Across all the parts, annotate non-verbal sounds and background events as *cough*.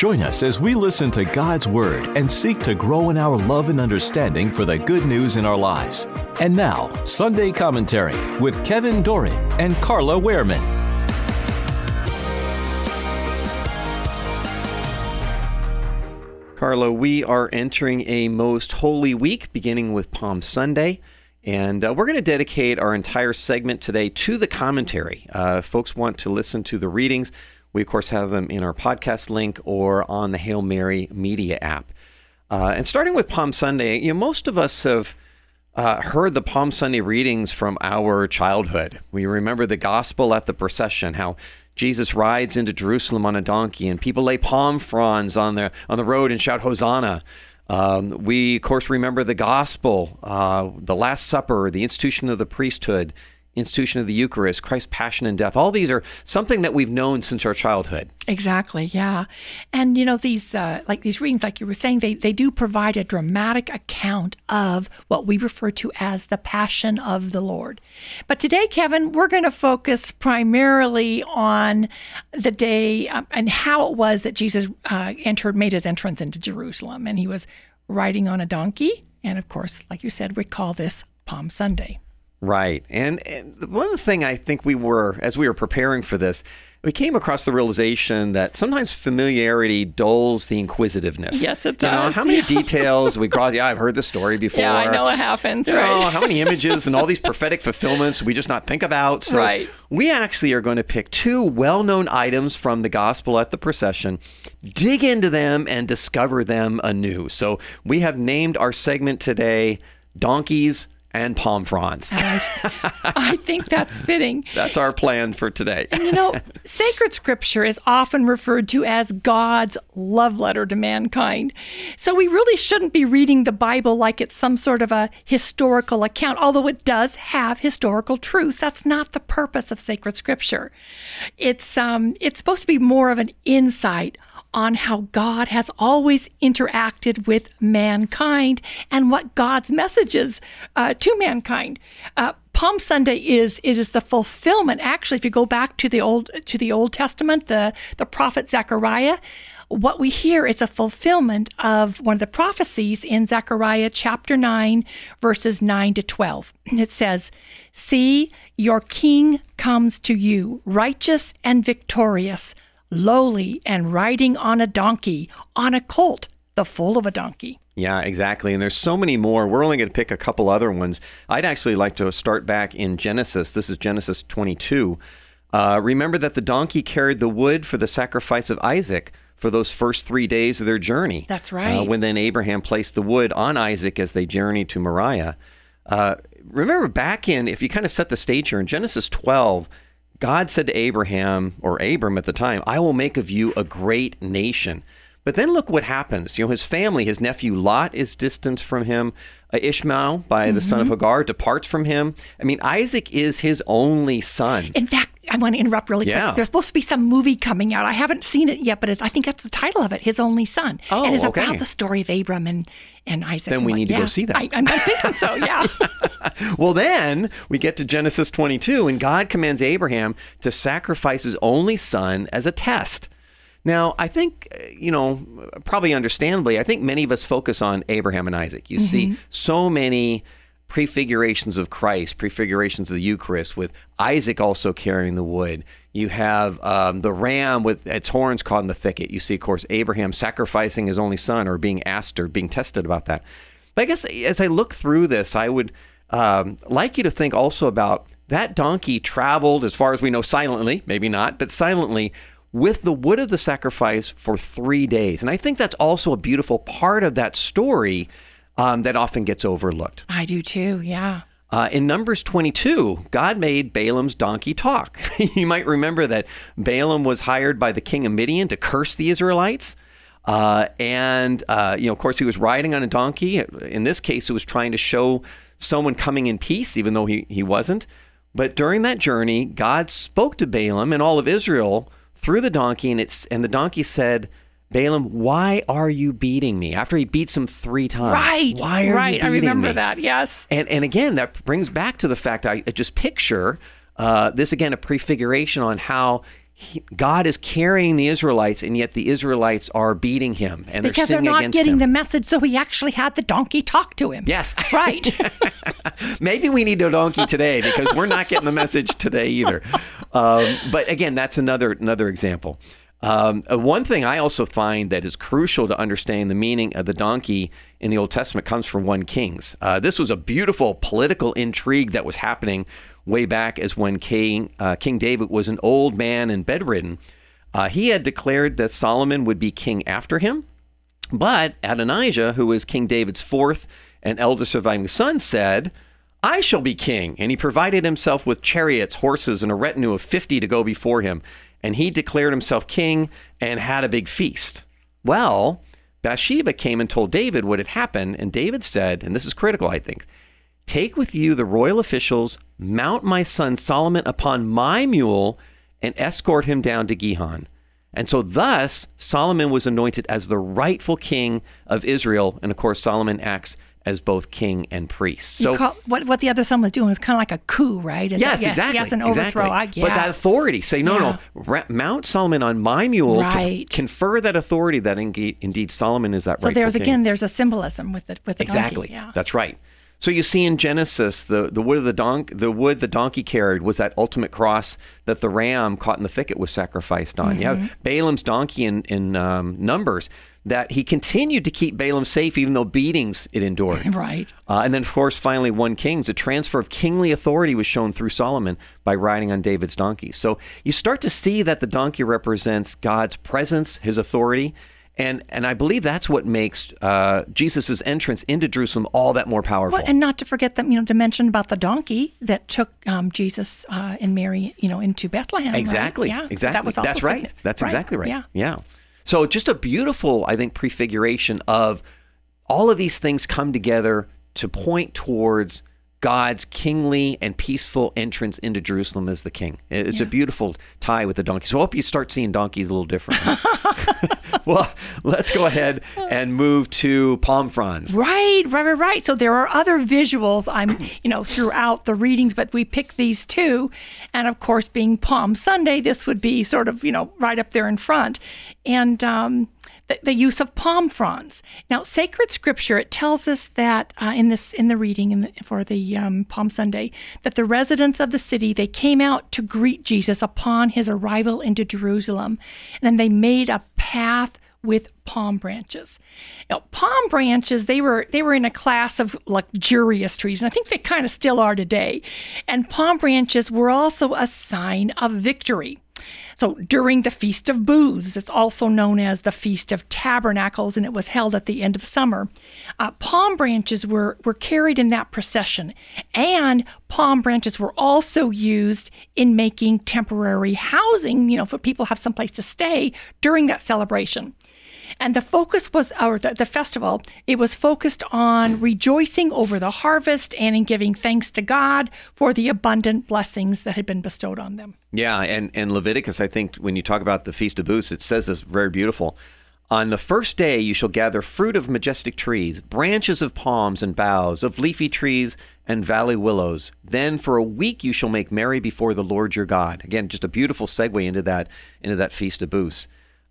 Join us as we listen to God's Word and seek to grow in our love and understanding for the good news in our lives. And now, Sunday Commentary with Kevin Doran and Carla Wehrman. Carla, we are entering a most holy week, beginning with Palm Sunday. And uh, we're going to dedicate our entire segment today to the commentary. Uh, folks want to listen to the readings. We, of course, have them in our podcast link or on the Hail Mary Media app. Uh, and starting with Palm Sunday, you know, most of us have uh, heard the Palm Sunday readings from our childhood. We remember the gospel at the procession, how Jesus rides into Jerusalem on a donkey, and people lay palm fronds on the on the road and shout Hosanna. Um, we, of course, remember the gospel, uh, the Last Supper, the institution of the priesthood, institution of the Eucharist, Christ's passion and death. All these are something that we've known since our childhood. Exactly, yeah. And you know, these uh, like these readings, like you were saying, they, they do provide a dramatic account of what we refer to as the passion of the Lord. But today, Kevin, we're going to focus primarily on the day um, and how it was that Jesus uh, entered, made his entrance into Jerusalem, and he was riding on a donkey. And of course, like you said, we call this Palm Sunday. Right. And, and one of the thing I think we were, as we were preparing for this, we came across the realization that sometimes familiarity dulls the inquisitiveness. Yes, it You know, does. how many *laughs* details we cross? Yeah, I've heard the story before. Yeah, I know it happens, You know, right? how many images and all these prophetic fulfillments we just not think about. So Right. we actually are going to pick two well-known items from the gospel at the procession, dig into them, and discover them anew. So we have named our segment today "Donkeys and Palm Fronds." I, I think that's *laughs* fitting. That's our plan for today. and You know, *laughs* sacred scripture is often referred to as God's love letter to mankind. So we really shouldn't be reading the Bible like it's some sort of a historical account, although it does have historical truths. That's not the purpose of sacred scripture. It's um it's supposed to be more of an insight on how God has always interacted with mankind and what God's message is uh, to mankind. Uh, Palm Sunday is it is the fulfillment. Actually, if you go back to the old to the Old Testament, the the prophet Zechariah, what we hear is a fulfillment of one of the prophecies in Zechariah chapter 9 verses 9 to 12. *clears throat* It says, "See, your king comes to you, righteous and victorious, lowly and riding on a donkey, on a colt, the foal of a donkey." Yeah, exactly. And there's so many more. We're only going to pick a couple other ones. I'd actually like to start back in Genesis. This is Genesis 22. Uh, remember that the donkey carried the wood for the sacrifice of Isaac for those first three days of their journey. That's Uh, right. when then Abraham placed the wood on Isaac as they journeyed to Moriah. Uh, remember back in, if you kind of set the stage here, in Genesis 12, God said to Abraham, or Abram at the time, I will make of you a great nation. But then look what happens. You know, his family, his nephew Lot is distanced from him. Uh, Ishmael, by the son of Hagar, departs from him. I mean, Isaac is his only son. In fact, I want to interrupt really Yeah. quick. There's supposed to be some movie coming out. I haven't seen it yet, but I think that's the title of it, His Only Son. Oh, and it's okay. about the story of Abram and, and Isaac. Then we need to go see that. I, I'm thinking so, yeah. *laughs* *laughs* Well, then we get to Genesis 22, and God commands Abraham to sacrifice his only son as a test. Now, I think, uh, you know, probably understandably, I think many of us focus on Abraham and Isaac. You see so many prefigurations of Christ, prefigurations of the Eucharist, with Isaac also carrying the wood. You have um, the ram with its horns caught in the thicket. You see, of course, Abraham sacrificing his only son or being asked or being tested about that. But I guess as I look through this, I would um, like you to think also about that donkey traveled, as far as we know, silently, maybe not, but silently with the wood of the sacrifice for three days. And I think that's also a beautiful part of that story um, that often gets overlooked. I do too, yeah. Uh, in Numbers 22, God made Balaam's donkey talk. *laughs* you might remember that Balaam was hired by the king of Midian to curse the Israelites. Uh, and, uh, you know, of course, he was riding on a donkey. In this case, it was trying to show someone coming in peace, even though he, he wasn't. But during that journey, God spoke to Balaam and all of Israel through the donkey, and, it's, and the donkey said, Balaam, why are you beating me? After he beats him three times. Right. Why are right. you beating me? Right. I remember me? that. Yes. And and again, that brings back to the fact I, just picture uh, this again a prefiguration on how he, God is carrying the Israelites, and yet the Israelites are beating him, and because they're they're not against getting him. the message, so he actually had the donkey talk to him. Yes. *laughs* Right. *laughs* Maybe we need a donkey today because we're not getting the message today either. Um, but again, that's another another example. Um, uh, one thing I also find that is crucial to understand the meaning of the donkey in the Old Testament comes from 1 Kings. Uh, this was a beautiful political intrigue that was happening way back as when King, uh, King David was an old man and bedridden. Uh, he had declared that Solomon would be king after him. But Adonijah, who was King David's fourth and eldest surviving son, said, I shall be king. And he provided himself with chariots, horses, and a retinue of 50 to go before him. And he declared himself king and had a big feast. Well, Bathsheba came and told David what had happened. And David said, and this is critical, I think, Take with you the royal officials, mount my son Solomon upon my mule, and escort him down to Gihon. And so, thus, Solomon was anointed as the rightful king of Israel. And of course, Solomon acts as both king and priest. So, call, what what the other son was doing was kind of like a coup, right? Is yes, it- exactly. Yes, an exactly. overthrow. I, yeah. But that authority, say, no, Yeah. no, ra- mount Solomon on my mule Right. to confer that authority that indeed, indeed Solomon is that right. so there's king. again there's a symbolism with it with the Exactly. donkey. Yeah. That's right. So you see in Genesis, the, the wood of the donk the wood the donkey carried was that ultimate cross that the ram caught in the thicket was sacrificed on. You Mm-hmm. have Balaam's donkey in, in um, Numbers that he continued to keep Balaam safe even though beatings it endured. *laughs* Right. Uh, and then, of course, finally, 1 Kings, a transfer of kingly authority was shown through Solomon by riding on David's donkey. So you start to see that the donkey represents God's presence, his authority. And, and I believe that's what makes uh, Jesus' entrance into Jerusalem all that more powerful. Well, and not to forget that you know to mention about the donkey that took um, Jesus uh, and Mary, you know, into Bethlehem. right? Exactly. Yeah. Exactly. That was also That's right. That's exactly right. Yeah. Yeah. So just a beautiful, I think, prefiguration of all of these things come together to point towards God's kingly and peaceful entrance into Jerusalem as the king. It's a beautiful tie with the donkey. So I hope you start seeing donkeys a little differently. *laughs* well, let's go ahead and move to palm fronds. Right, right, right, right. So there are other visuals I'm, you know, throughout the readings, but we pick these two. And of course, being Palm Sunday, this would be sort of, you know, right up there in front. And um, the, use of palm fronds. Now, sacred scripture it tells us that uh, in this in the reading in the, for the um, Palm Sunday that the residents of the city they came out to greet Jesus upon his arrival into Jerusalem, and they made a path with palm branches. Now, palm branches they were they were in a class of luxurious trees, and I think they kind of still are today. And palm branches were also a sign of victory. So during the Feast of Booths, it's also known as the Feast of Tabernacles, and it was held at the end of summer. Uh, palm branches were, were carried in that procession, and palm branches were also used in making temporary housing, you know, for people have someplace to stay during that celebration. And the focus was, or the, the festival, it was focused on rejoicing over the harvest and in giving thanks to God for the abundant blessings that had been bestowed on them. Yeah, and, and Leviticus, I think when you talk about the Feast of Booths, it says this very beautiful. On the first day you shall gather fruit of majestic trees, branches of palms and boughs, of leafy trees and valley willows. Then for a week you shall make merry before the Lord your God. Again, just a beautiful segue into that into that Feast of Booths.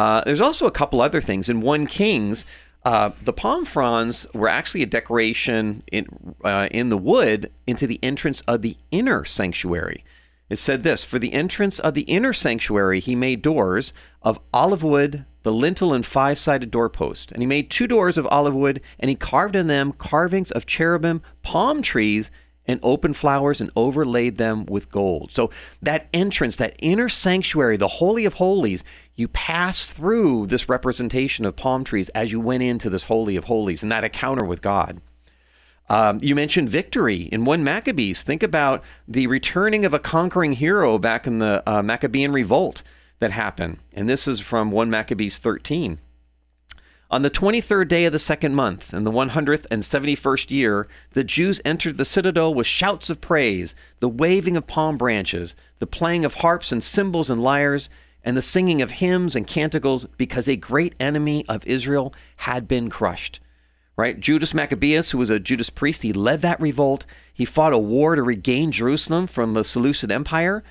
Uh, there's also a couple other things. In 1 Kings, uh, the palm fronds were actually a decoration in, uh, in the wood into the entrance of the inner sanctuary. It said this For the entrance of the inner sanctuary, he made doors of olive wood, the lintel and five sided doorpost. And he made two doors of olive wood, and he carved in them carvings of cherubim, palm trees, and open flowers, and overlaid them with gold. So that entrance, that inner sanctuary, the Holy of Holies, you pass through this representation of palm trees as you went into this Holy of Holies and that encounter with God. Um, you mentioned victory in 1 Maccabees. Think about the returning of a conquering hero back in the uh, Maccabean revolt that happened. And this is from 1 Maccabees 13. On the 23rd day of the second month, in the 171st year, the Jews entered the citadel with shouts of praise, the waving of palm branches, the playing of harps and cymbals and lyres, and the singing of hymns and canticles, because a great enemy of Israel had been crushed. Right? Judas Maccabeus, who was a Judas priest, he led that revolt. He fought a war to regain Jerusalem from the Seleucid Empire.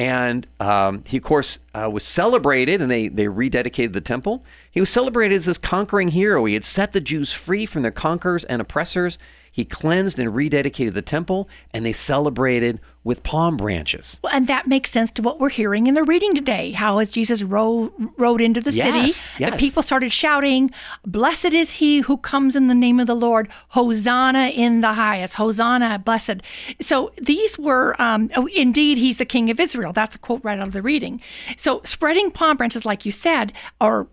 And um, he, of course, uh, was celebrated, and they, they rededicated the temple. He was celebrated as this conquering hero. He had set the Jews free from their conquerors and oppressors. He cleansed and rededicated the temple, and they celebrated with palm branches. Well, and that makes sense to what we're hearing in the reading today. How as Jesus rode, rode into the Yes, city, yes. the people started shouting, Blessed is he who comes in the name of the Lord. Hosanna in the highest. Hosanna, blessed. So these were, um, oh, indeed, he's the king of Israel. That's a quote right out of the reading. So spreading palm branches, like you said, are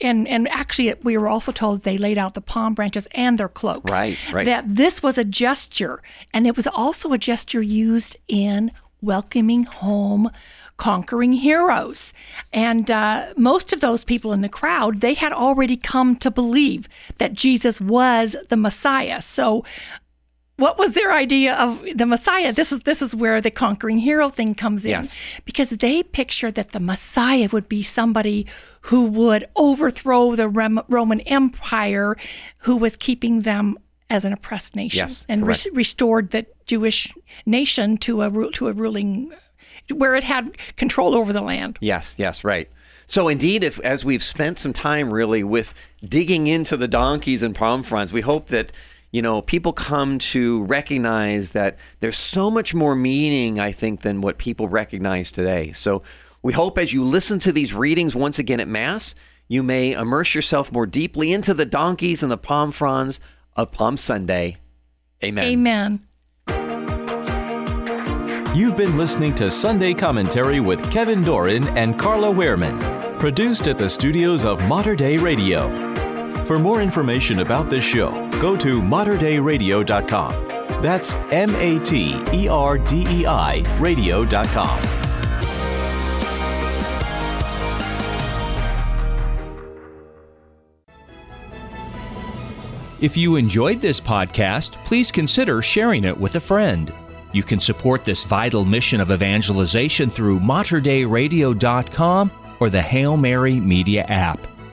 and and actually we were also told they laid out the palm branches and their cloaks. Right, right. that this was a gesture and it was also a gesture used in welcoming home conquering heroes. And uh, most of those people in the crowd they had already come to believe that jesus was the messiah. So what was their idea of the Messiah? This is this is where the conquering hero thing comes in, Yes. because they pictured that the Messiah would be somebody who would overthrow the Rem- Roman Empire, who was keeping them as an oppressed nation, Yes, and res- restored the Jewish nation to a ru- to a ruling where it had control over the land. Yes, yes, right. So indeed, if as we've spent some time really with digging into the donkeys and palm fronds, we hope that you know people come to recognize that there's so much more meaning, I think, than what people recognize today. So we hope as you listen to these readings once again at Mass, you may immerse yourself more deeply into the donkeys and the palm fronds of Palm Sunday. Amen. Amen. You've been listening to Sunday Commentary with Kevin Doran and Carla Wehrman, produced at the studios of Mater Dei Radio. For more information about this show, go to materdeiradio.com. That's M A T E R D E I radio.com. If you enjoyed this podcast, please consider sharing it with a friend. You can support this vital mission of evangelization through materdeiradio.com or the Hail Mary Media app.